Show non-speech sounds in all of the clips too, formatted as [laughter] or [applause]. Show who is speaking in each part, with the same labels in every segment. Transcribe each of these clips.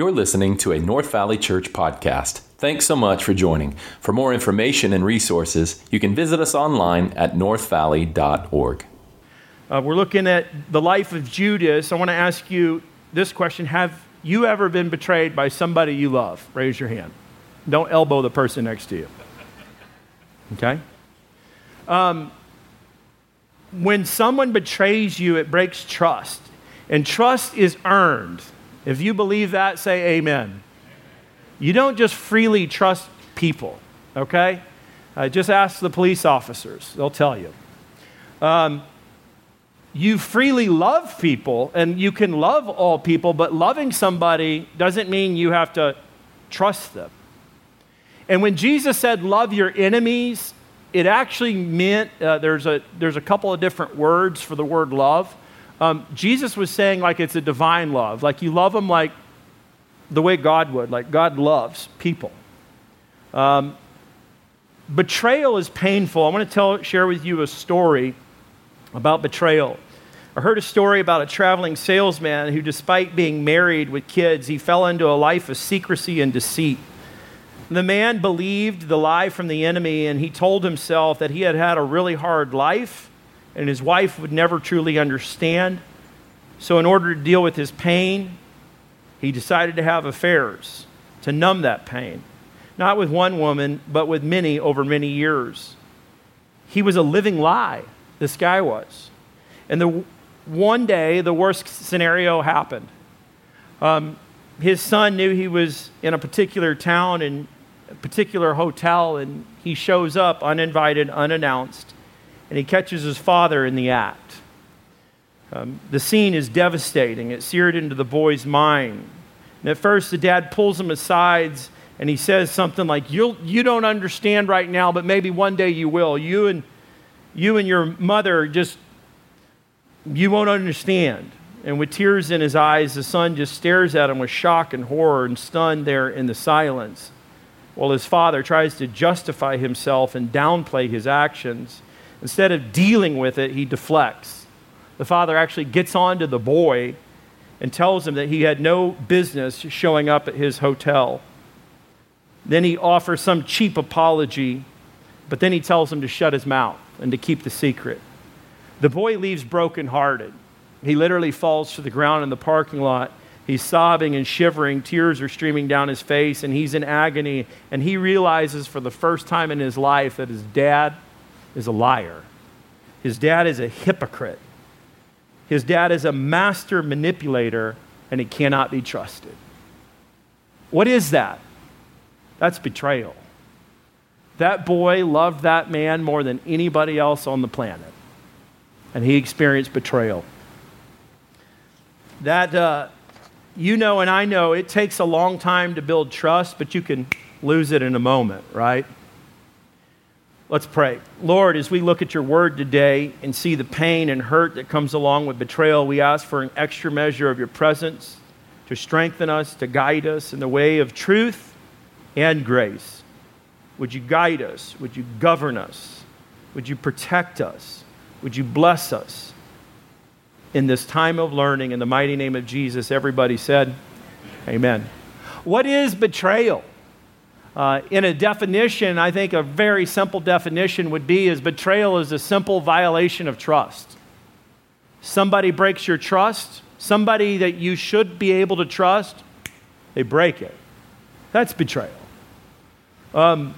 Speaker 1: You're listening to a North Valley Church podcast. Thanks so much for joining. For more information and resources, you can visit us online at northvalley.org.
Speaker 2: Uh, we're looking at the life of Judas. I want to ask you this question Have you ever been betrayed by somebody you love? Raise your hand. Don't elbow the person next to you. Okay? Um, when someone betrays you, it breaks trust. And trust is earned. If you believe that, say amen. You don't just freely trust people, okay? Uh, just ask the police officers, they'll tell you. Um, you freely love people, and you can love all people, but loving somebody doesn't mean you have to trust them. And when Jesus said, Love your enemies, it actually meant uh, there's, a, there's a couple of different words for the word love. Um, Jesus was saying, like, it's a divine love. Like, you love them like the way God would, like, God loves people. Um, betrayal is painful. I want to tell, share with you a story about betrayal. I heard a story about a traveling salesman who, despite being married with kids, he fell into a life of secrecy and deceit. The man believed the lie from the enemy, and he told himself that he had had a really hard life and his wife would never truly understand. So, in order to deal with his pain, he decided to have affairs to numb that pain. Not with one woman, but with many over many years. He was a living lie, this guy was. And the, one day, the worst scenario happened. Um, his son knew he was in a particular town and a particular hotel, and he shows up uninvited, unannounced and he catches his father in the act. Um, the scene is devastating. It's seared into the boy's mind. And at first, the dad pulls him aside and he says something like, You'll, You don't understand right now, but maybe one day you will. You and, you and your mother just, you won't understand. And with tears in his eyes, the son just stares at him with shock and horror and stunned there in the silence, while his father tries to justify himself and downplay his actions. Instead of dealing with it, he deflects. The father actually gets on to the boy and tells him that he had no business showing up at his hotel. Then he offers some cheap apology, but then he tells him to shut his mouth and to keep the secret. The boy leaves brokenhearted. He literally falls to the ground in the parking lot. He's sobbing and shivering. Tears are streaming down his face, and he's in agony. And he realizes for the first time in his life that his dad is a liar. His dad is a hypocrite. His dad is a master manipulator, and he cannot be trusted. What is that? That's betrayal. That boy loved that man more than anybody else on the planet, and he experienced betrayal. That, uh, you know, and I know it takes a long time to build trust, but you can lose it in a moment, right? Let's pray. Lord, as we look at your word today and see the pain and hurt that comes along with betrayal, we ask for an extra measure of your presence to strengthen us, to guide us in the way of truth and grace. Would you guide us? Would you govern us? Would you protect us? Would you bless us in this time of learning? In the mighty name of Jesus, everybody said, Amen. What is betrayal? Uh, in a definition, I think a very simple definition would be is betrayal is a simple violation of trust. Somebody breaks your trust, somebody that you should be able to trust, they break it. That's betrayal. Um,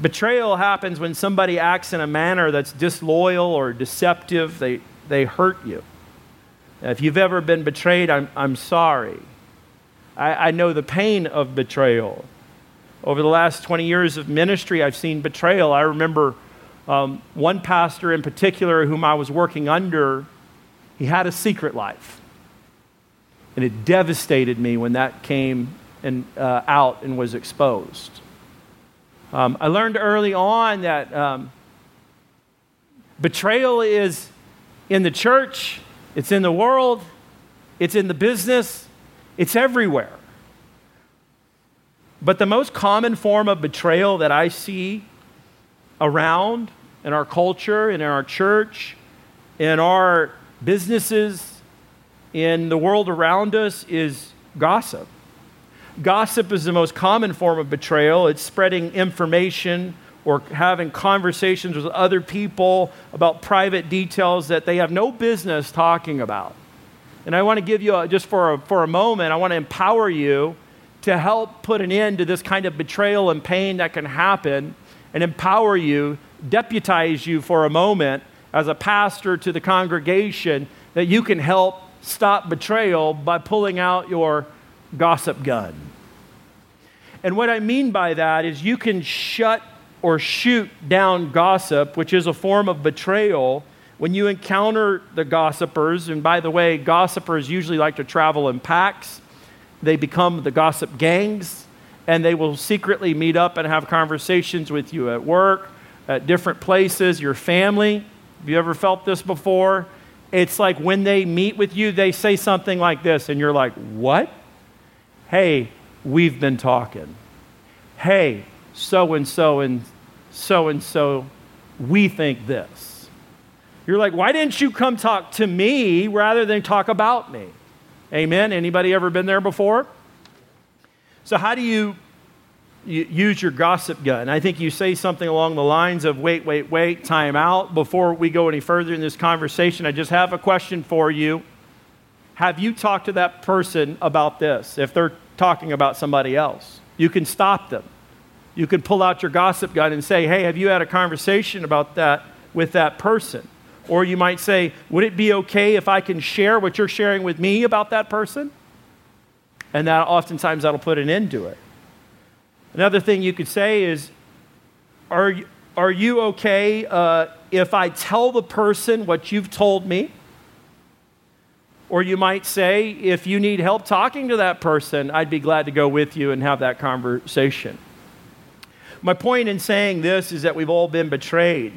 Speaker 2: betrayal happens when somebody acts in a manner that's disloyal or deceptive. They, they hurt you. If you've ever been betrayed, I'm, I'm sorry. I, I know the pain of betrayal. Over the last 20 years of ministry, I've seen betrayal. I remember um, one pastor in particular whom I was working under, he had a secret life. And it devastated me when that came and, uh, out and was exposed. Um, I learned early on that um, betrayal is in the church, it's in the world, it's in the business, it's everywhere. But the most common form of betrayal that I see around in our culture, in our church, in our businesses, in the world around us is gossip. Gossip is the most common form of betrayal. It's spreading information or having conversations with other people about private details that they have no business talking about. And I want to give you, a, just for a, for a moment, I want to empower you to help put an end to this kind of betrayal and pain that can happen and empower you, deputize you for a moment as a pastor to the congregation that you can help stop betrayal by pulling out your gossip gun. And what I mean by that is you can shut or shoot down gossip, which is a form of betrayal, when you encounter the gossipers. And by the way, gossipers usually like to travel in packs, they become the gossip gangs, and they will secretly meet up and have conversations with you at work, at different places, your family. Have you ever felt this before? It's like when they meet with you, they say something like this, and you're like, What? Hey, we've been talking. Hey, so and so and so and so, we think this. You're like, why didn't you come talk to me rather than talk about me? Amen. Anybody ever been there before? So how do you, use your gossip gun? I think you say something along the lines of wait, wait, wait, time out. Before we go any further in this conversation, I just have a question for you. Have you talked to that person about this? If they're talking about somebody else, you can stop them you can pull out your gossip gun and say, Hey, have you had a conversation about that with that person? Or you might say, Would it be okay if I can share what you're sharing with me about that person? And that oftentimes that'll put an end to it. Another thing you could say is, Are, are you okay uh, if I tell the person what you've told me? Or you might say, if you need help talking to that person, I'd be glad to go with you and have that conversation. My point in saying this is that we've all been betrayed.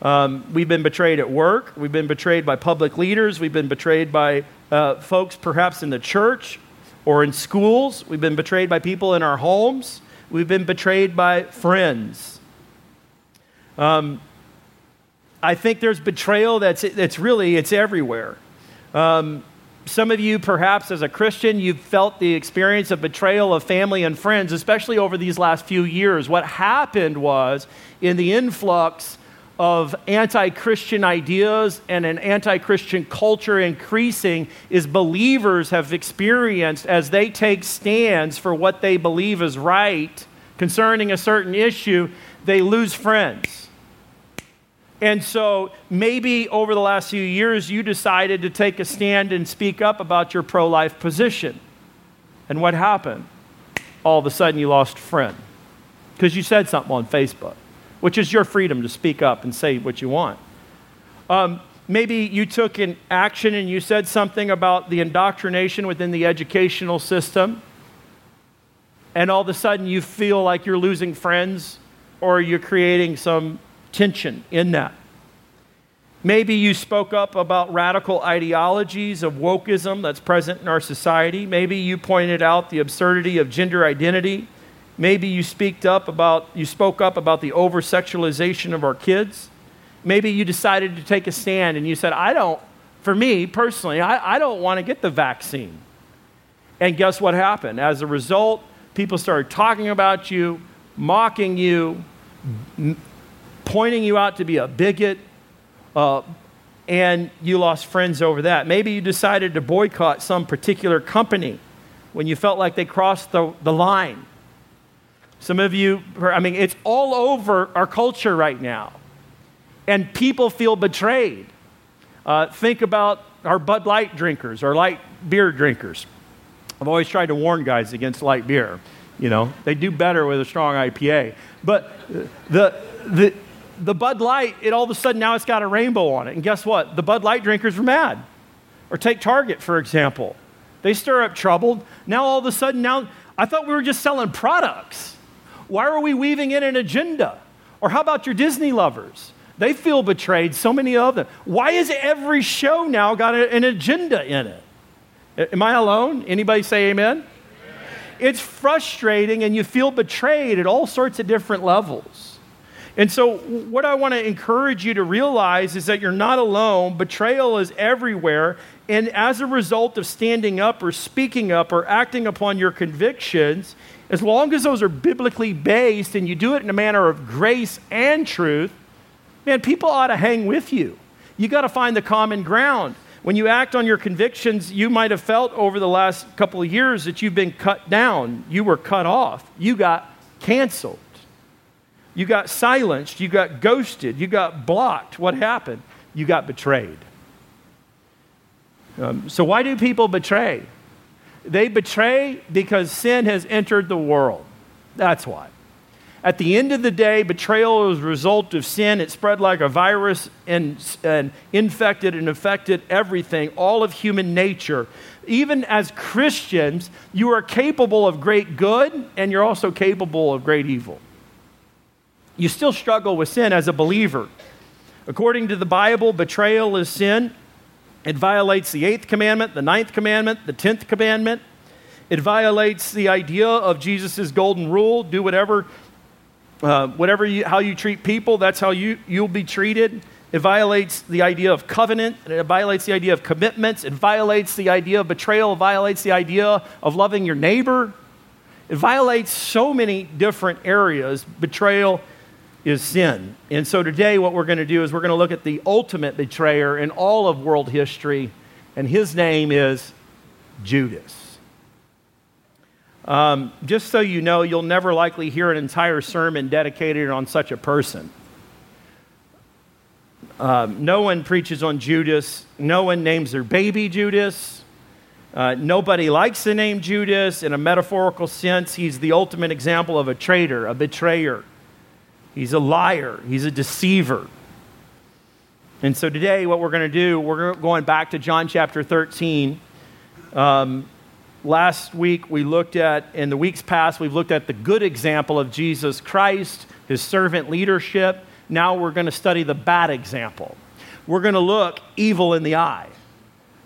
Speaker 2: Um, we've been betrayed at work. We've been betrayed by public leaders. We've been betrayed by uh, folks perhaps in the church or in schools. We've been betrayed by people in our homes. We've been betrayed by friends. Um, I think there's betrayal that's, that's really, it's everywhere. Um, some of you, perhaps as a Christian, you've felt the experience of betrayal of family and friends, especially over these last few years. What happened was, in the influx of anti Christian ideas and an anti Christian culture increasing, is believers have experienced as they take stands for what they believe is right concerning a certain issue, they lose friends and so maybe over the last few years, you decided to take a stand and speak up about your pro life position. And what happened? All of a sudden, you lost a friend because you said something on Facebook, which is your freedom to speak up and say what you want. Um, maybe you took an action and you said something about the indoctrination within the educational system, and all of a sudden you feel like you're losing friends or you're creating some tension in that. Maybe you spoke up about radical ideologies of wokeism that's present in our society. Maybe you pointed out the absurdity of gender identity. Maybe you up about you spoke up about the over sexualization of our kids. Maybe you decided to take a stand and you said, I don't, for me personally, I, I don't want to get the vaccine. And guess what happened? As a result, people started talking about you, mocking you, pointing you out to be a bigot, uh, and you lost friends over that. Maybe you decided to boycott some particular company when you felt like they crossed the, the line. Some of you, I mean, it's all over our culture right now. And people feel betrayed. Uh, think about our Bud Light drinkers, our light beer drinkers. I've always tried to warn guys against light beer. You know, they do better with a strong IPA. But the, the, the Bud Light, it all of a sudden now it's got a rainbow on it. And guess what? The Bud Light drinkers are mad. Or take Target, for example. They stir up trouble. Now all of a sudden, now I thought we were just selling products. Why are we weaving in an agenda? Or how about your Disney lovers? They feel betrayed, so many of them. Why is every show now got a, an agenda in it? Am I alone? Anybody say amen? amen? It's frustrating and you feel betrayed at all sorts of different levels. And so, what I want to encourage you to realize is that you're not alone. Betrayal is everywhere. And as a result of standing up or speaking up or acting upon your convictions, as long as those are biblically based and you do it in a manner of grace and truth, man, people ought to hang with you. You got to find the common ground. When you act on your convictions, you might have felt over the last couple of years that you've been cut down. You were cut off. You got canceled. You got silenced. You got ghosted. You got blocked. What happened? You got betrayed. Um, so, why do people betray? They betray because sin has entered the world. That's why. At the end of the day, betrayal is a result of sin. It spread like a virus and, and infected and affected everything, all of human nature. Even as Christians, you are capable of great good and you're also capable of great evil you still struggle with sin as a believer. According to the Bible, betrayal is sin. It violates the eighth commandment, the ninth commandment, the tenth commandment. It violates the idea of Jesus' golden rule do whatever, uh, whatever you, how you treat people, that's how you, you'll be treated. It violates the idea of covenant. It violates the idea of commitments. It violates the idea of betrayal. It violates the idea of loving your neighbor. It violates so many different areas betrayal is sin. And so today, what we're going to do is we're going to look at the ultimate betrayer in all of world history, and his name is Judas. Um, just so you know, you'll never likely hear an entire sermon dedicated on such a person. Um, no one preaches on Judas. No one names their baby Judas. Uh, nobody likes the name Judas in a metaphorical sense. He's the ultimate example of a traitor, a betrayer. He's a liar, he's a deceiver. And so today, what we're going to do, we're going back to John chapter 13. Um, last week, we looked at, in the weeks past, we've looked at the good example of Jesus Christ, his servant leadership. Now we're going to study the bad example. We're going to look evil in the eye.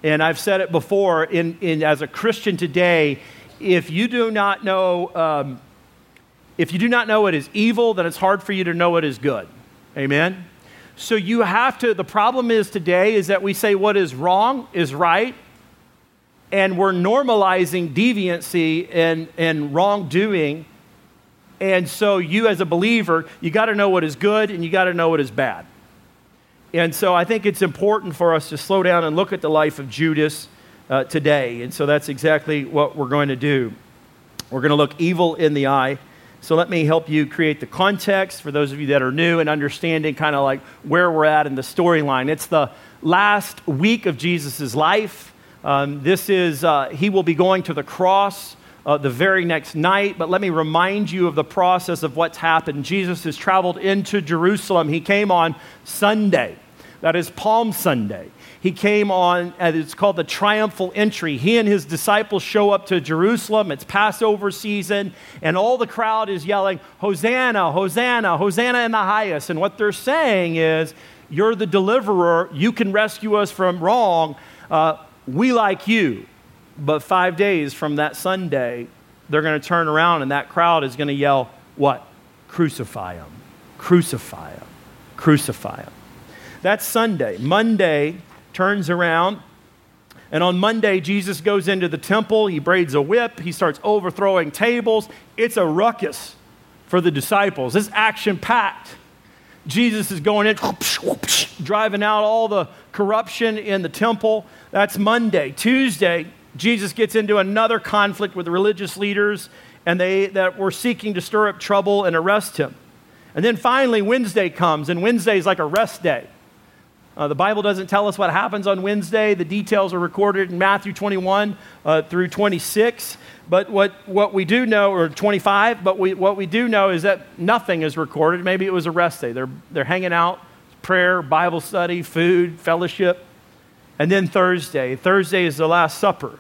Speaker 2: And I've said it before, in, in, as a Christian today, if you do not know um, if you do not know what is evil, then it's hard for you to know what is good. Amen? So you have to, the problem is today is that we say what is wrong is right, and we're normalizing deviancy and, and wrongdoing. And so you, as a believer, you got to know what is good and you got to know what is bad. And so I think it's important for us to slow down and look at the life of Judas uh, today. And so that's exactly what we're going to do. We're going to look evil in the eye. So let me help you create the context for those of you that are new and understanding kind of like where we're at in the storyline. It's the last week of Jesus' life. Um, this is, uh, he will be going to the cross. Uh, the very next night, but let me remind you of the process of what's happened. Jesus has traveled into Jerusalem. He came on Sunday, that is Palm Sunday he came on, and it's called the triumphal entry. He and his disciples show up to Jerusalem. It's Passover season, and all the crowd is yelling, Hosanna, Hosanna, Hosanna in the highest. And what they're saying is, You're the deliverer. You can rescue us from wrong. Uh, we like you. But five days from that Sunday, they're going to turn around, and that crowd is going to yell, What? Crucify him. Crucify him. Crucify him. That's Sunday. Monday, turns around. And on Monday, Jesus goes into the temple. He braids a whip. He starts overthrowing tables. It's a ruckus for the disciples. It's action packed. Jesus is going in, driving out all the corruption in the temple. That's Monday. Tuesday, Jesus gets into another conflict with religious leaders and they that were seeking to stir up trouble and arrest him. And then finally, Wednesday comes, and Wednesday is like a rest day. Uh, the Bible doesn't tell us what happens on Wednesday. The details are recorded in Matthew 21 uh, through 26. But what, what we do know, or 25, but we, what we do know is that nothing is recorded. Maybe it was a rest day. They're, they're hanging out, prayer, Bible study, food, fellowship. And then Thursday. Thursday is the Last Supper,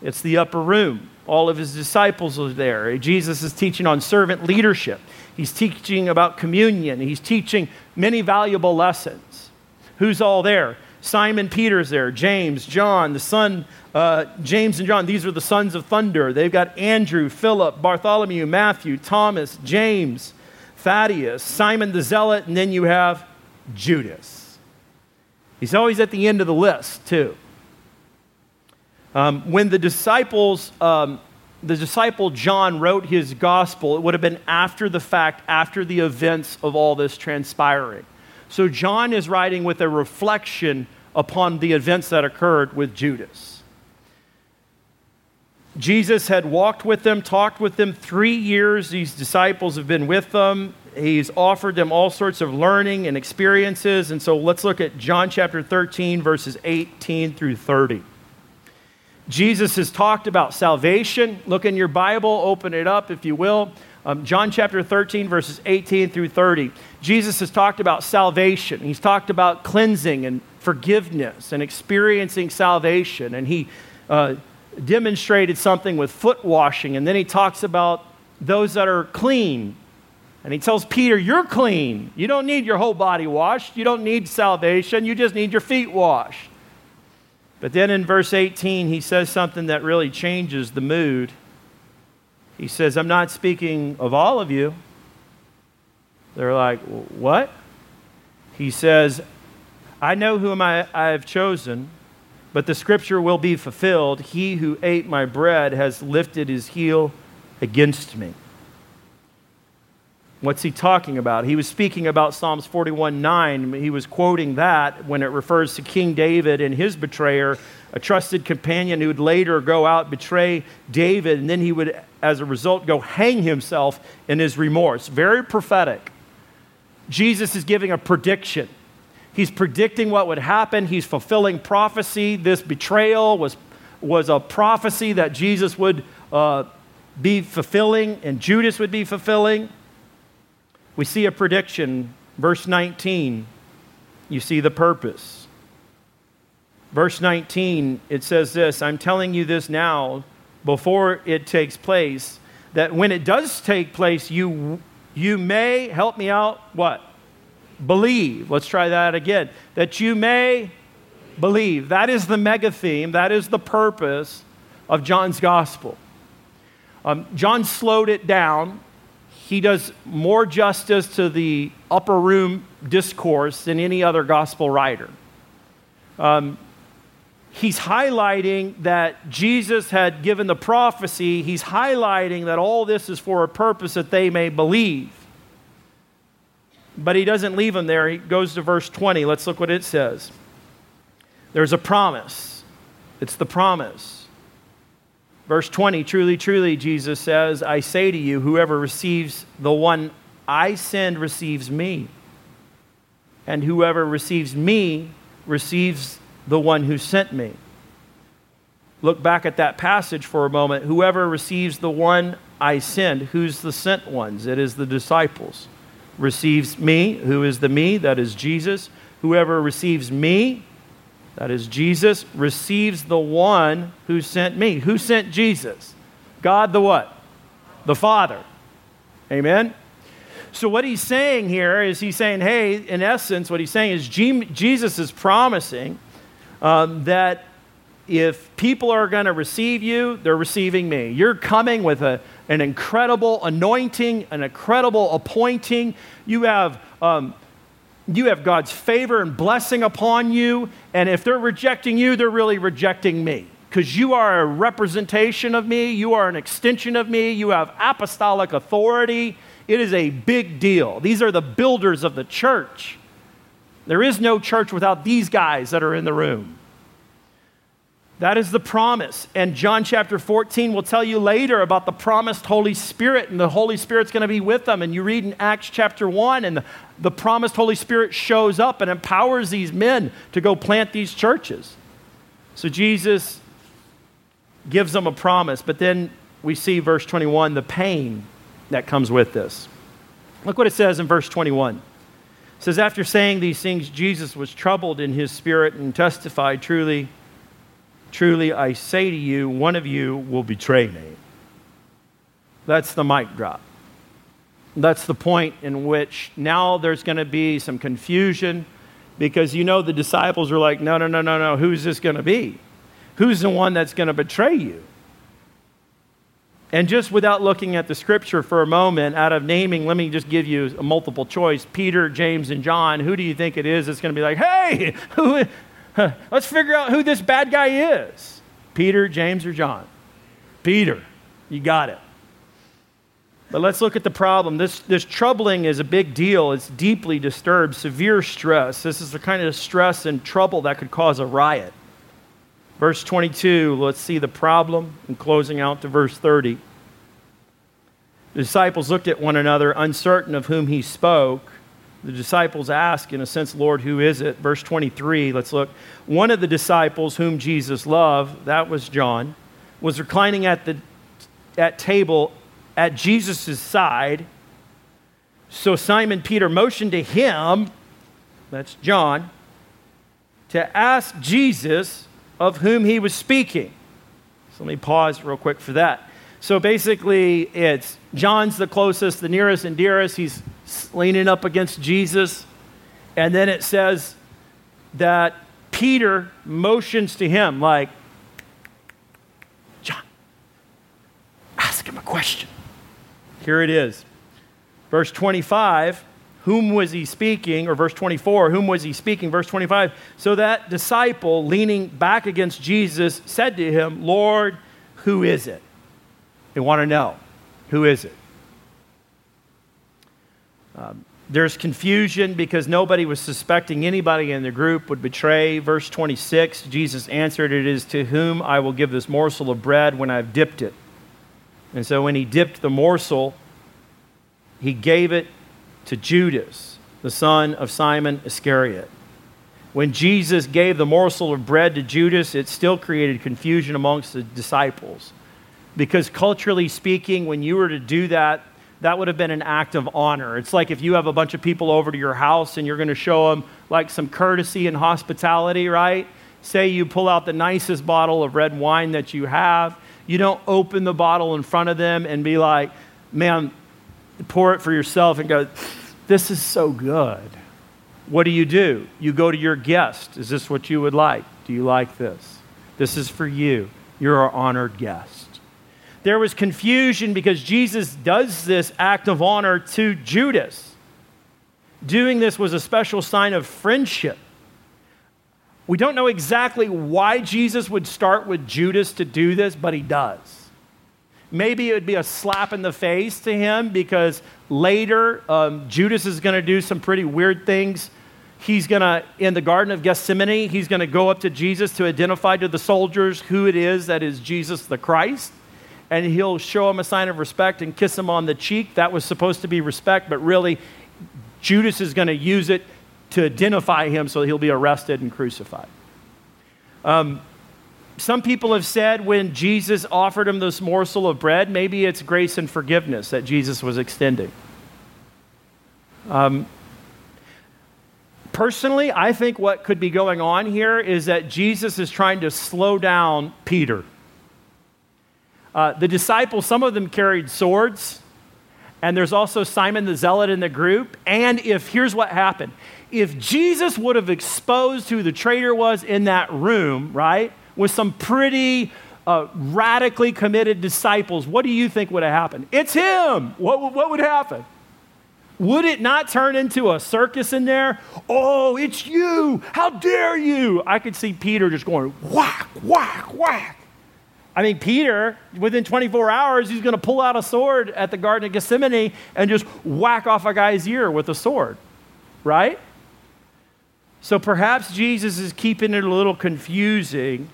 Speaker 2: it's the upper room. All of his disciples are there. Jesus is teaching on servant leadership. He's teaching about communion. He's teaching many valuable lessons. Who's all there? Simon Peter's there, James, John, the son, uh, James and John, these are the sons of thunder. They've got Andrew, Philip, Bartholomew, Matthew, Thomas, James, Thaddeus, Simon the Zealot, and then you have Judas. He's always at the end of the list, too. Um, when the disciples, um, the disciple John wrote his gospel, it would have been after the fact, after the events of all this transpiring. So John is writing with a reflection upon the events that occurred with Judas. Jesus had walked with them, talked with them three years. These disciples have been with them. He's offered them all sorts of learning and experiences. And so let's look at John chapter 13, verses 18 through 30. Jesus has talked about salvation. Look in your Bible, open it up if you will. Um, John chapter 13, verses 18 through 30. Jesus has talked about salvation. He's talked about cleansing and forgiveness and experiencing salvation. And he uh, demonstrated something with foot washing. And then he talks about those that are clean. And he tells Peter, You're clean. You don't need your whole body washed. You don't need salvation. You just need your feet washed. But then in verse 18, he says something that really changes the mood. He says, I'm not speaking of all of you. They're like, What? He says, I know whom I, I have chosen but the scripture will be fulfilled He who ate my bread has lifted his heel against me. What's he talking about? He was speaking about Psalms 41 9. He was quoting that when it refers to King David and his betrayer, a trusted companion who would later go out, betray David, and then he would, as a result, go hang himself in his remorse. Very prophetic. Jesus is giving a prediction He's predicting what would happen. He's fulfilling prophecy. This betrayal was, was a prophecy that Jesus would uh, be fulfilling and Judas would be fulfilling. We see a prediction. Verse 19, you see the purpose. Verse 19, it says this I'm telling you this now before it takes place, that when it does take place, you, you may, help me out, what? believe. Let's try that again. That you may believe. That is the mega theme, that is the purpose of John's gospel. Um, John slowed it down. He does more justice to the upper room discourse than any other gospel writer. Um, he's highlighting that Jesus had given the prophecy. He's highlighting that all this is for a purpose that they may believe. But he doesn't leave them there. He goes to verse 20. Let's look what it says. There's a promise. It's the promise. Verse 20 Truly, truly, Jesus says, I say to you, whoever receives the one I send receives me. And whoever receives me receives the one who sent me. Look back at that passage for a moment. Whoever receives the one I send, who's the sent ones? It is the disciples receives me, who is the me, that is Jesus. Whoever receives me, that is Jesus, receives the one who sent me. Who sent Jesus? God the what? The Father. Amen? So, what he's saying here is he's saying, hey, in essence, what he's saying is Jesus is promising um, that if people are going to receive you, they're receiving me. You're coming with a, an incredible anointing, an incredible appointing. You have, um, you have God's favor and blessing upon you. And if they're rejecting you, they're really rejecting me because you are a representation of me. You are an extension of me. You have apostolic authority. It is a big deal. These are the builders of the church. There is no church without these guys that are in the room. That is the promise. And John chapter 14 will tell you later about the promised Holy Spirit, and the Holy Spirit's going to be with them. And you read in Acts chapter 1, and the, the promised Holy Spirit shows up and empowers these men to go plant these churches. So Jesus gives them a promise, but then we see verse 21 the pain that comes with this. Look what it says in verse 21. It says, After saying these things, Jesus was troubled in his spirit and testified truly Truly, I say to you, one of you will betray me. That's the mic drop. That's the point in which now there's going to be some confusion because you know the disciples are like, no, no, no, no, no, who's this going to be? Who's the one that's going to betray you? And just without looking at the scripture for a moment, out of naming, let me just give you a multiple choice Peter, James, and John. Who do you think it is that's going to be like, hey, who, let's figure out who this bad guy is? Peter, James, or John? Peter. You got it. But let's look at the problem. This, this troubling is a big deal. It's deeply disturbed, severe stress. This is the kind of stress and trouble that could cause a riot. Verse 22, let's see the problem, and closing out to verse 30. The disciples looked at one another, uncertain of whom he spoke. The disciples ask, in a sense, Lord, who is it? Verse 23, let's look. One of the disciples whom Jesus loved, that was John, was reclining at the at table at Jesus' side. So Simon Peter motioned to him, that's John, to ask Jesus of whom he was speaking. So let me pause real quick for that. So basically, it's John's the closest, the nearest and dearest. He's leaning up against Jesus. And then it says that Peter motions to him, like, John, ask him a question. Here it is. Verse 25 whom was he speaking? Or verse 24, whom was he speaking? Verse 25, so that disciple leaning back against Jesus said to him, Lord, who is it? They want to know, who is it? Um, there's confusion because nobody was suspecting anybody in the group would betray. Verse 26, Jesus answered, It is to whom I will give this morsel of bread when I've dipped it. And so when he dipped the morsel, he gave it to Judas, the son of Simon Iscariot. When Jesus gave the morsel of bread to Judas, it still created confusion amongst the disciples. Because culturally speaking, when you were to do that, that would have been an act of honor. It's like if you have a bunch of people over to your house and you're going to show them like some courtesy and hospitality, right? Say you pull out the nicest bottle of red wine that you have. You don't open the bottle in front of them and be like, man, pour it for yourself and go, This is so good. What do you do? You go to your guest. Is this what you would like? Do you like this? This is for you. You're our honored guest. There was confusion because Jesus does this act of honor to Judas. Doing this was a special sign of friendship. We don't know exactly why Jesus would start with Judas to do this, but he does. Maybe it would be a slap in the face to him because later um, Judas is going to do some pretty weird things. He's going to, in the Garden of Gethsemane, he's going to go up to Jesus to identify to the soldiers who it is that is Jesus the Christ. And he'll show him a sign of respect and kiss him on the cheek. That was supposed to be respect, but really, Judas is going to use it to identify him so he'll be arrested and crucified. Um, some people have said when Jesus offered him this morsel of bread, maybe it's grace and forgiveness that Jesus was extending. Um, personally, I think what could be going on here is that Jesus is trying to slow down Peter. Uh, the disciples, some of them carried swords, and there's also Simon the Zealot in the group. And if, here's what happened if Jesus would have exposed who the traitor was in that room, right? with some pretty uh, radically committed disciples, what do you think would have happened? It's him. What, what would happen? Would it not turn into a circus in there? Oh, it's you. How dare you? I could see Peter just going whack, whack, whack. I mean, Peter, within 24 hours, he's going to pull out a sword at the Garden of Gethsemane and just whack off a guy's ear with a sword, right? So perhaps Jesus is keeping it a little confusing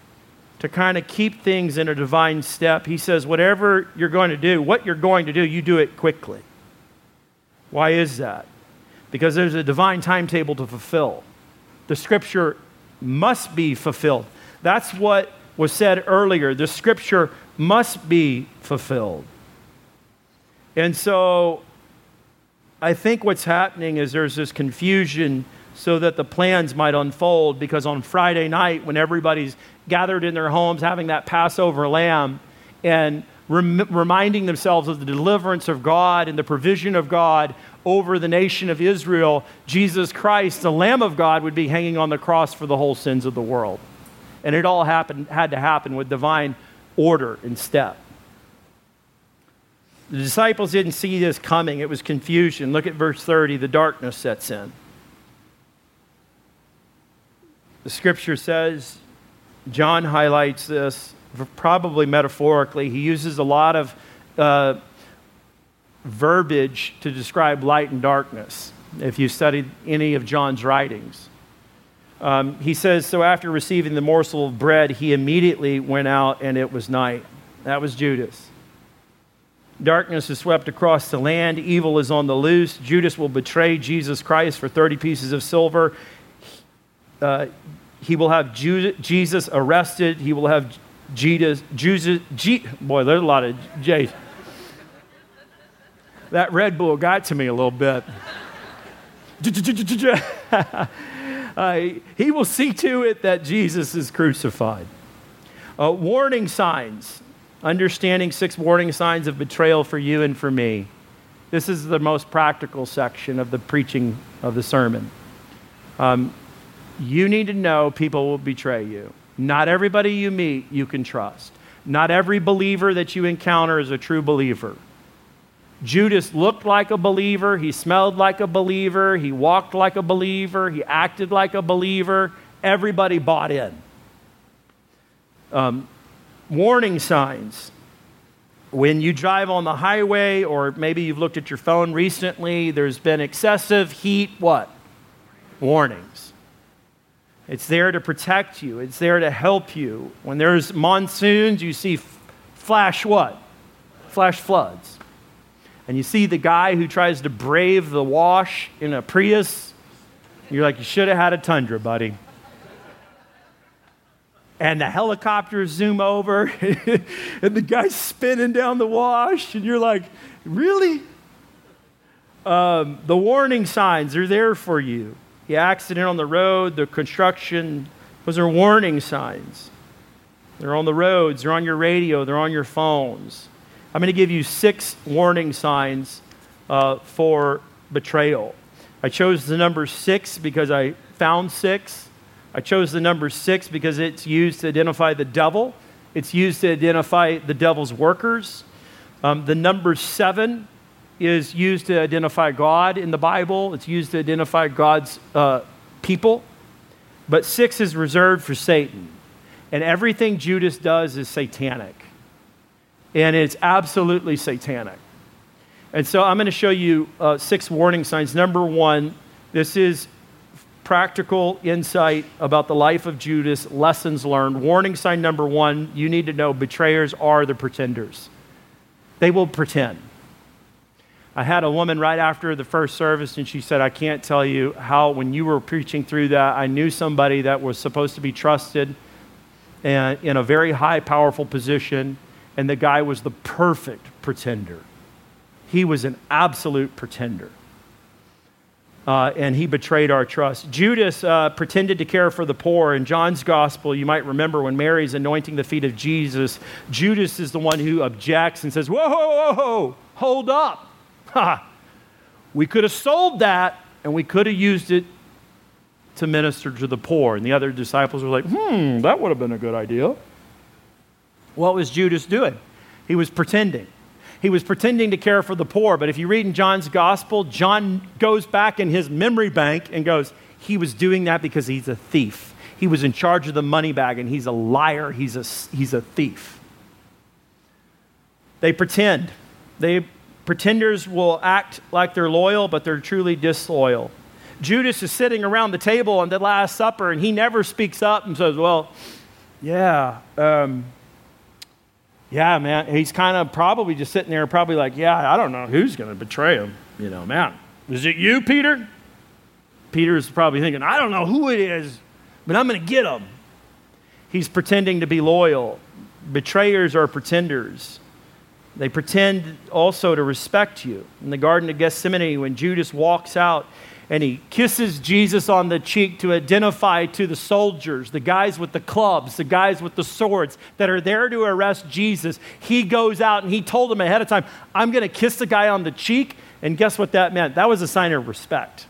Speaker 2: to kind of keep things in a divine step. He says, whatever you're going to do, what you're going to do, you do it quickly. Why is that? Because there's a divine timetable to fulfill. The scripture must be fulfilled. That's what was said earlier. The scripture must be fulfilled. And so I think what's happening is there's this confusion so that the plans might unfold because on Friday night, when everybody's gathered in their homes having that Passover lamb and rem- reminding themselves of the deliverance of God and the provision of God over the nation of Israel, Jesus Christ, the Lamb of God, would be hanging on the cross for the whole sins of the world. And it all happened, had to happen with divine order and step. The disciples didn't see this coming, it was confusion. Look at verse 30 the darkness sets in. The scripture says, John highlights this probably metaphorically. He uses a lot of uh, verbiage to describe light and darkness, if you studied any of John's writings. Um, he says, So after receiving the morsel of bread, he immediately went out and it was night. That was Judas. Darkness is swept across the land. Evil is on the loose. Judas will betray Jesus Christ for 30 pieces of silver. Uh, he will have Jesus arrested. He will have Jesus, Jesus, G, boy, there's a lot of J's. That Red Bull got to me a little bit. [laughs] [laughs] uh, he will see to it that Jesus is crucified. Uh, warning signs, understanding six warning signs of betrayal for you and for me. This is the most practical section of the preaching of the sermon. Um, you need to know people will betray you. Not everybody you meet you can trust. Not every believer that you encounter is a true believer. Judas looked like a believer, he smelled like a believer, he walked like a believer, he acted like a believer. Everybody bought in. Um, warning signs. When you drive on the highway, or maybe you've looked at your phone recently, there's been excessive heat, what? Warnings. It's there to protect you, it's there to help you. When there's monsoons, you see flash what? Flash floods and you see the guy who tries to brave the wash in a Prius, you're like, you should have had a Tundra, buddy. And the helicopters zoom over, [laughs] and the guy's spinning down the wash, and you're like, really? Um, the warning signs are there for you. The accident on the road, the construction, those are warning signs. They're on the roads, they're on your radio, they're on your phones. I'm going to give you six warning signs uh, for betrayal. I chose the number six because I found six. I chose the number six because it's used to identify the devil, it's used to identify the devil's workers. Um, the number seven is used to identify God in the Bible, it's used to identify God's uh, people. But six is reserved for Satan. And everything Judas does is satanic and it's absolutely satanic. And so I'm going to show you uh, six warning signs. Number one, this is practical insight about the life of Judas, lessons learned. Warning sign number one you need to know betrayers are the pretenders, they will pretend. I had a woman right after the first service, and she said, I can't tell you how, when you were preaching through that, I knew somebody that was supposed to be trusted and in a very high, powerful position and the guy was the perfect pretender. He was an absolute pretender. Uh, and he betrayed our trust. Judas uh, pretended to care for the poor. In John's gospel, you might remember when Mary's anointing the feet of Jesus, Judas is the one who objects and says, Whoa, whoa, whoa, hold up. [laughs] Ha! We could have sold that and we could have used it to minister to the poor. And the other disciples were like, Hmm, that would have been a good idea. What was Judas doing? He was pretending. He was pretending to care for the poor. But if you read in John's gospel, John goes back in his memory bank and goes, he was doing that because he's a thief. He was in charge of the money bag and he's a liar. He's a, he's a thief. They pretend. They pretenders will act like they're loyal, but they're truly disloyal. Judas is sitting around the table on the Last Supper and he never speaks up and says, Well, yeah, um, yeah, man, he's kind of probably just sitting there, probably like, yeah, I don't know who's going to betray him. You know, man, is it you, Peter? Peter's probably thinking, I don't know who it is, but I'm going to get him. He's pretending to be loyal. Betrayers are pretenders. They pretend also to respect you. In the Garden of Gethsemane, when Judas walks out, and he kisses Jesus on the cheek to identify to the soldiers, the guys with the clubs, the guys with the swords that are there to arrest Jesus. He goes out and he told them ahead of time, I'm going to kiss the guy on the cheek. And guess what that meant? That was a sign of respect.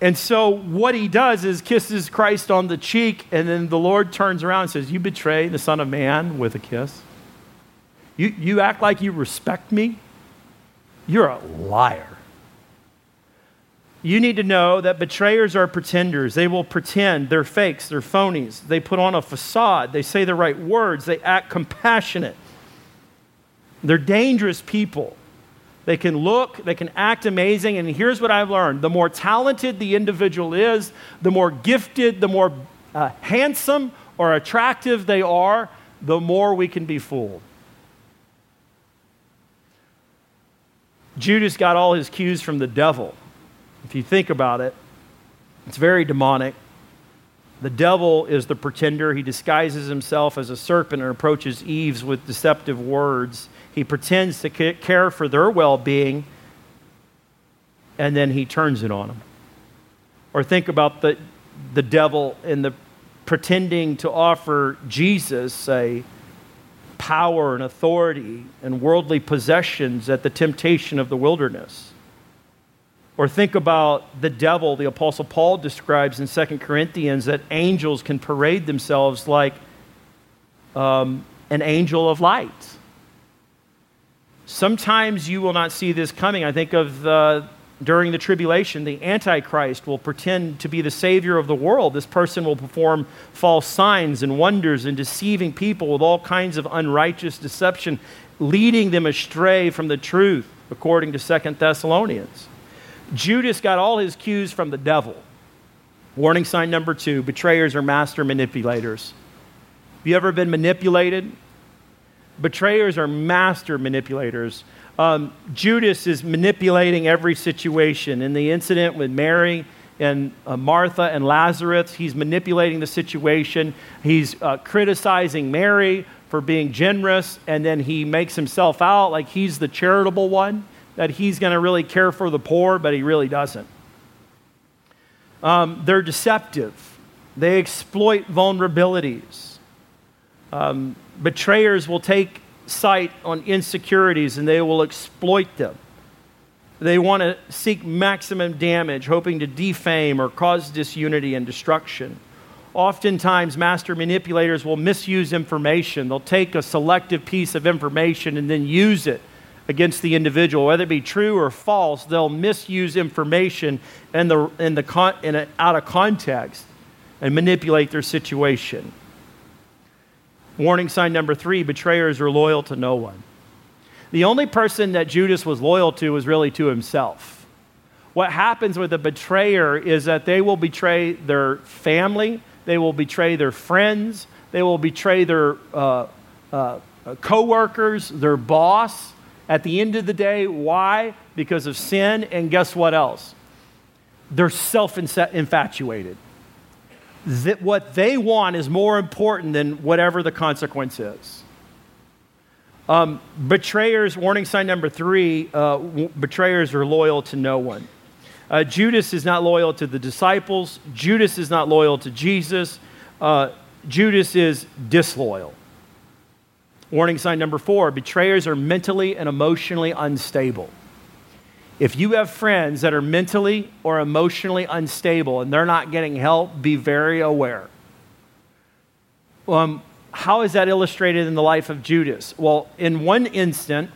Speaker 2: And so what he does is kisses Christ on the cheek, and then the Lord turns around and says, You betray the Son of Man with a kiss. You, you act like you respect me? You're a liar. You need to know that betrayers are pretenders. They will pretend. They're fakes. They're phonies. They put on a facade. They say the right words. They act compassionate. They're dangerous people. They can look, they can act amazing. And here's what I've learned the more talented the individual is, the more gifted, the more uh, handsome or attractive they are, the more we can be fooled. Judas got all his cues from the devil. If you think about it, it's very demonic. The devil is the pretender. He disguises himself as a serpent and approaches Eve with deceptive words. He pretends to care for their well being, and then he turns it on them. Or think about the, the devil in the pretending to offer Jesus a power and authority and worldly possessions at the temptation of the wilderness. Or think about the devil, the Apostle Paul describes in 2 Corinthians that angels can parade themselves like um, an angel of light. Sometimes you will not see this coming. I think of uh, during the tribulation, the Antichrist will pretend to be the Savior of the world. This person will perform false signs and wonders and deceiving people with all kinds of unrighteous deception, leading them astray from the truth, according to Second Thessalonians. Judas got all his cues from the devil. Warning sign number two betrayers are master manipulators. Have you ever been manipulated? Betrayers are master manipulators. Um, Judas is manipulating every situation. In the incident with Mary and uh, Martha and Lazarus, he's manipulating the situation. He's uh, criticizing Mary for being generous, and then he makes himself out like he's the charitable one, that he's going to really care for the poor, but he really doesn't. Um, they're deceptive, they exploit vulnerabilities. Um, betrayers will take sight on insecurities and they will exploit them. They want to seek maximum damage, hoping to defame or cause disunity and destruction. Oftentimes, master manipulators will misuse information. They'll take a selective piece of information and then use it against the individual, whether it be true or false. They'll misuse information in the, in the con, in a, out of context and manipulate their situation. Warning sign number three betrayers are loyal to no one. The only person that Judas was loyal to was really to himself. What happens with a betrayer is that they will betray their family, they will betray their friends, they will betray their uh, uh, coworkers, their boss. At the end of the day, why? Because of sin, and guess what else? They're self infatuated that what they want is more important than whatever the consequence is. Um, betrayers, warning sign number three uh, w- betrayers are loyal to no one. Uh, Judas is not loyal to the disciples, Judas is not loyal to Jesus, uh, Judas is disloyal. Warning sign number four betrayers are mentally and emotionally unstable. If you have friends that are mentally or emotionally unstable and they're not getting help, be very aware. Um, how is that illustrated in the life of Judas? Well, in one instant,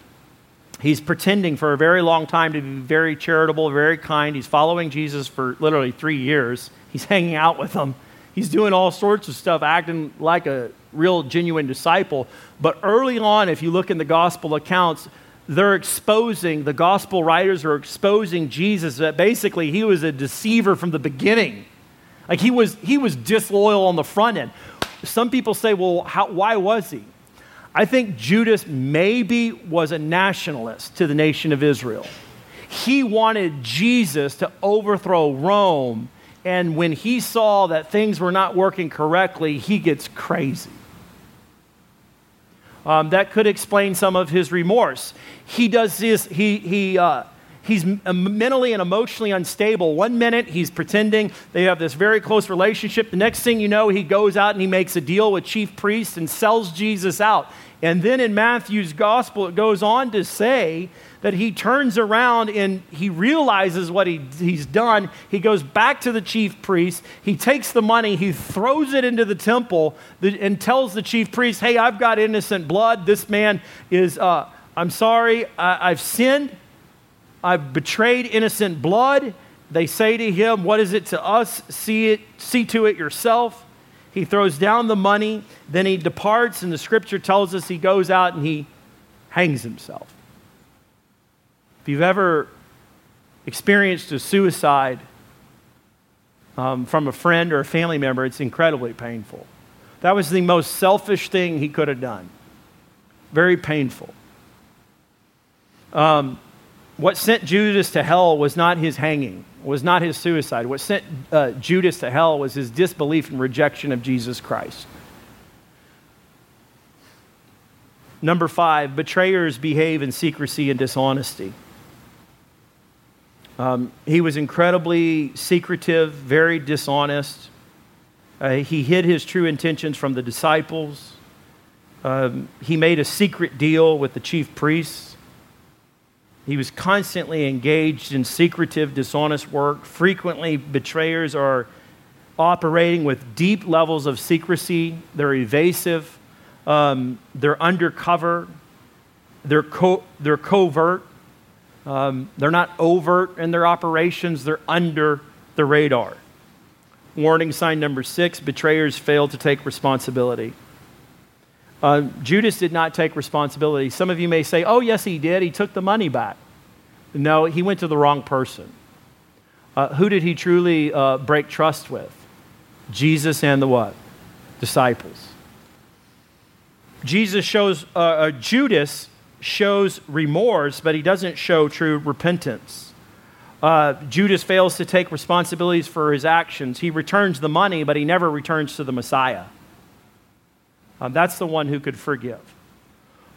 Speaker 2: he's pretending for a very long time to be very charitable, very kind. He's following Jesus for literally three years. He's hanging out with him. He's doing all sorts of stuff, acting like a real, genuine disciple. But early on, if you look in the gospel accounts, they're exposing, the gospel writers are exposing Jesus that basically he was a deceiver from the beginning. Like he was, he was disloyal on the front end. Some people say, well, how, why was he? I think Judas maybe was a nationalist to the nation of Israel. He wanted Jesus to overthrow Rome, and when he saw that things were not working correctly, he gets crazy. Um, that could explain some of his remorse. He does this, he, he, uh, he's mentally and emotionally unstable. One minute he's pretending they have this very close relationship. The next thing you know, he goes out and he makes a deal with chief priests and sells Jesus out. And then in Matthew's gospel, it goes on to say that he turns around and he realizes what he, he's done. He goes back to the chief priest. He takes the money, he throws it into the temple and tells the chief priest, Hey, I've got innocent blood. This man is, uh, I'm sorry, I, I've sinned. I've betrayed innocent blood. They say to him, What is it to us? See, it, see to it yourself. He throws down the money, then he departs, and the scripture tells us he goes out and he hangs himself. If you've ever experienced a suicide um, from a friend or a family member, it's incredibly painful. That was the most selfish thing he could have done. Very painful. Um, what sent Judas to hell was not his hanging, was not his suicide. What sent uh, Judas to hell was his disbelief and rejection of Jesus Christ. Number five, betrayers behave in secrecy and dishonesty. Um, he was incredibly secretive, very dishonest. Uh, he hid his true intentions from the disciples. Um, he made a secret deal with the chief priests. He was constantly engaged in secretive, dishonest work. Frequently, betrayers are operating with deep levels of secrecy. They're evasive, um, they're undercover, they're, co- they're covert, um, they're not overt in their operations, they're under the radar. Warning sign number six betrayers fail to take responsibility. Uh, Judas did not take responsibility. Some of you may say, oh, yes, he did. He took the money back. No, he went to the wrong person. Uh, who did he truly uh, break trust with? Jesus and the what? Disciples. Jesus shows, uh, uh Judas shows remorse, but he doesn't show true repentance. Uh, Judas fails to take responsibilities for his actions. He returns the money, but he never returns to the Messiah. Um, that's the one who could forgive.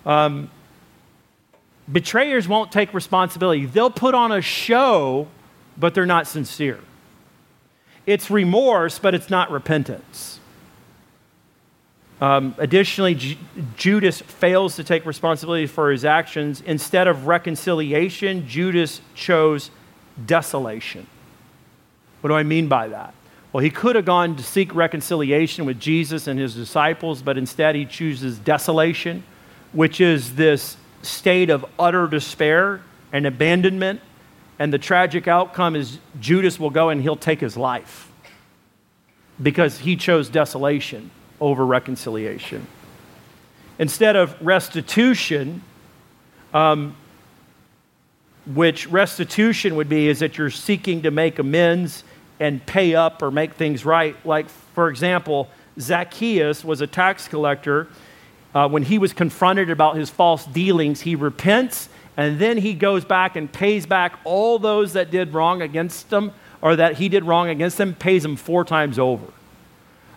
Speaker 2: Um, betrayers won't take responsibility. They'll put on a show, but they're not sincere. It's remorse, but it's not repentance. Um, additionally, J- Judas fails to take responsibility for his actions. Instead of reconciliation, Judas chose desolation. What do I mean by that? Well, he could have gone to seek reconciliation with Jesus and his disciples, but instead he chooses desolation, which is this state of utter despair and abandonment. And the tragic outcome is Judas will go and he'll take his life because he chose desolation over reconciliation. Instead of restitution, um, which restitution would be is that you're seeking to make amends and pay up or make things right. Like, for example, Zacchaeus was a tax collector. Uh, when he was confronted about his false dealings, he repents and then he goes back and pays back all those that did wrong against him or that he did wrong against them, pays them four times over.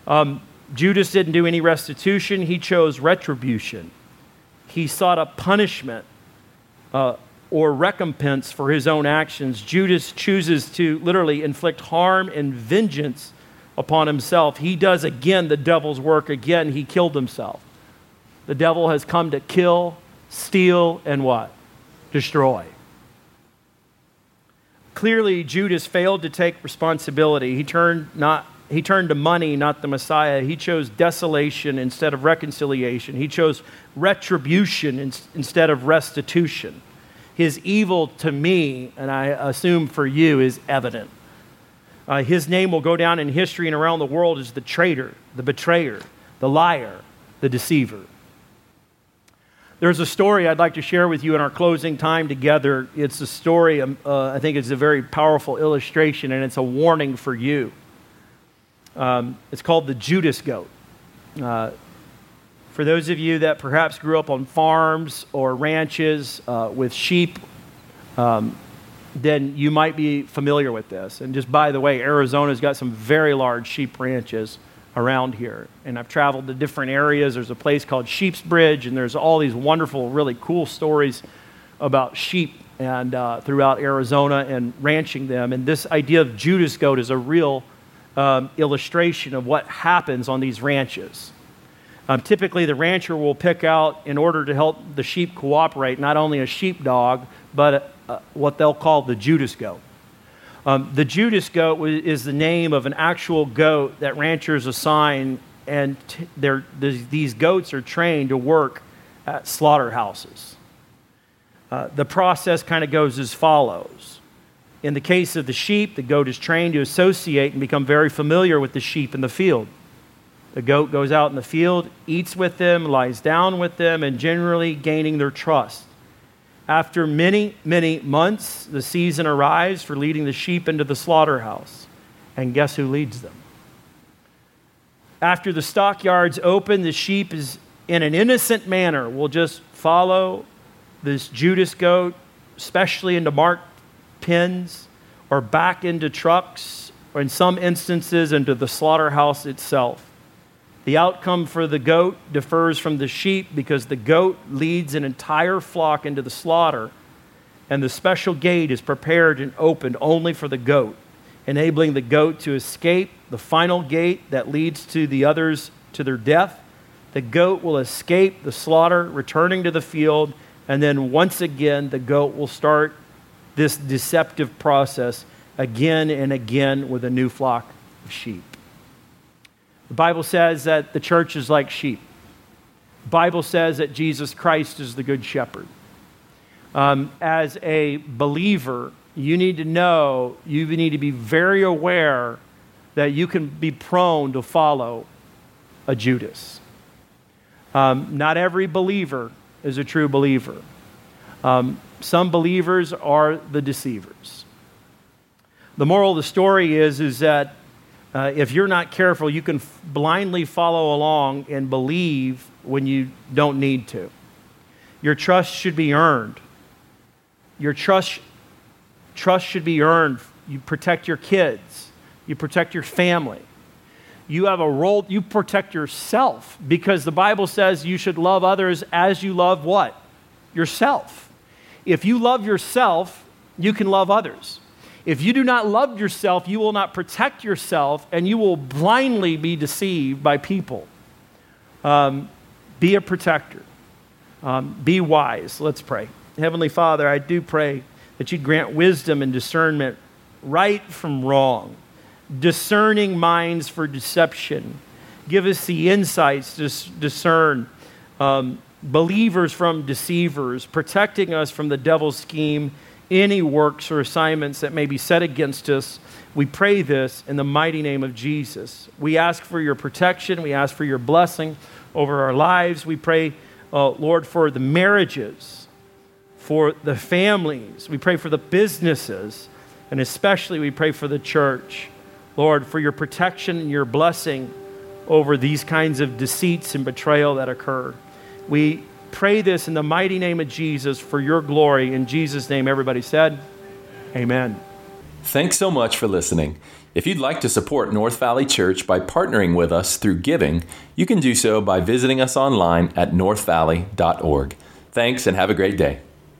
Speaker 2: Um, Judas didn't do any restitution, he chose retribution. He sought a punishment. Uh, or recompense for his own actions, Judas chooses to literally inflict harm and vengeance upon himself. He does again the devil's work again. He killed himself. The devil has come to kill, steal, and what? Destroy. Clearly, Judas failed to take responsibility. He turned, not, he turned to money, not the Messiah. He chose desolation instead of reconciliation. He chose retribution instead of restitution his evil to me, and I assume for you, is evident. Uh, his name will go down in history and around the world as the traitor, the betrayer, the liar, the deceiver. There's a story I'd like to share with you in our closing time together. It's a story, um, uh, I think it's a very powerful illustration, and it's a warning for you. Um, it's called the Judas goat. Uh, for those of you that perhaps grew up on farms or ranches uh, with sheep, um, then you might be familiar with this. And just by the way, Arizona's got some very large sheep ranches around here. And I've traveled to different areas. There's a place called Sheep's Bridge, and there's all these wonderful, really cool stories about sheep and uh, throughout Arizona and ranching them. And this idea of Judas goat is a real um, illustration of what happens on these ranches. Um, typically, the rancher will pick out, in order to help the sheep cooperate, not only a sheepdog, but a, what they'll call the Judas goat. Um, the Judas goat is the name of an actual goat that ranchers assign, and t- these goats are trained to work at slaughterhouses. Uh, the process kind of goes as follows. In the case of the sheep, the goat is trained to associate and become very familiar with the sheep in the field. The goat goes out in the field, eats with them, lies down with them, and generally gaining their trust. After many, many months, the season arrives for leading the sheep into the slaughterhouse. And guess who leads them? After the stockyards open, the sheep is in an innocent manner will just follow this Judas goat, especially into marked pens or back into trucks, or in some instances into the slaughterhouse itself. The outcome for the goat differs from the sheep because the goat leads an entire flock into the slaughter, and the special gate is prepared and opened only for the goat, enabling the goat to escape the final gate that leads to the others to their death. The goat will escape the slaughter, returning to the field and then once again, the goat will start this deceptive process again and again with a new flock of sheep. The Bible says that the church is like sheep. The Bible says that Jesus Christ is the good shepherd. Um, as a believer, you need to know, you need to be very aware that you can be prone to follow a Judas. Um, not every believer is a true believer. Um, some believers are the deceivers. The moral of the story is, is that uh, if you're not careful, you can f- blindly follow along and believe when you don't need to. Your trust should be earned. Your trust, trust should be earned. You protect your kids, you protect your family. You have a role, you protect yourself because the Bible says you should love others as you love what? Yourself. If you love yourself, you can love others. If you do not love yourself, you will not protect yourself and you will blindly be deceived by people. Um, be a protector. Um, be wise. Let's pray. Heavenly Father, I do pray that you'd grant wisdom and discernment right from wrong discerning minds for deception. Give us the insights to discern um, believers from deceivers, protecting us from the devil's scheme, any works or assignments that may be set against us. We pray this in the mighty name of Jesus. We ask for your protection. We ask for your blessing over our lives. We pray, uh, Lord, for the marriages, for the families. We pray for the businesses, and especially we pray for the church. Lord, for your protection and your blessing over these kinds of deceits and betrayal that occur. We pray this in the mighty name of Jesus for your glory. In Jesus' name, everybody said, Amen.
Speaker 1: Thanks so much for listening. If you'd like to support North Valley Church by partnering with us through giving, you can do so by visiting us online at northvalley.org. Thanks and have a great day.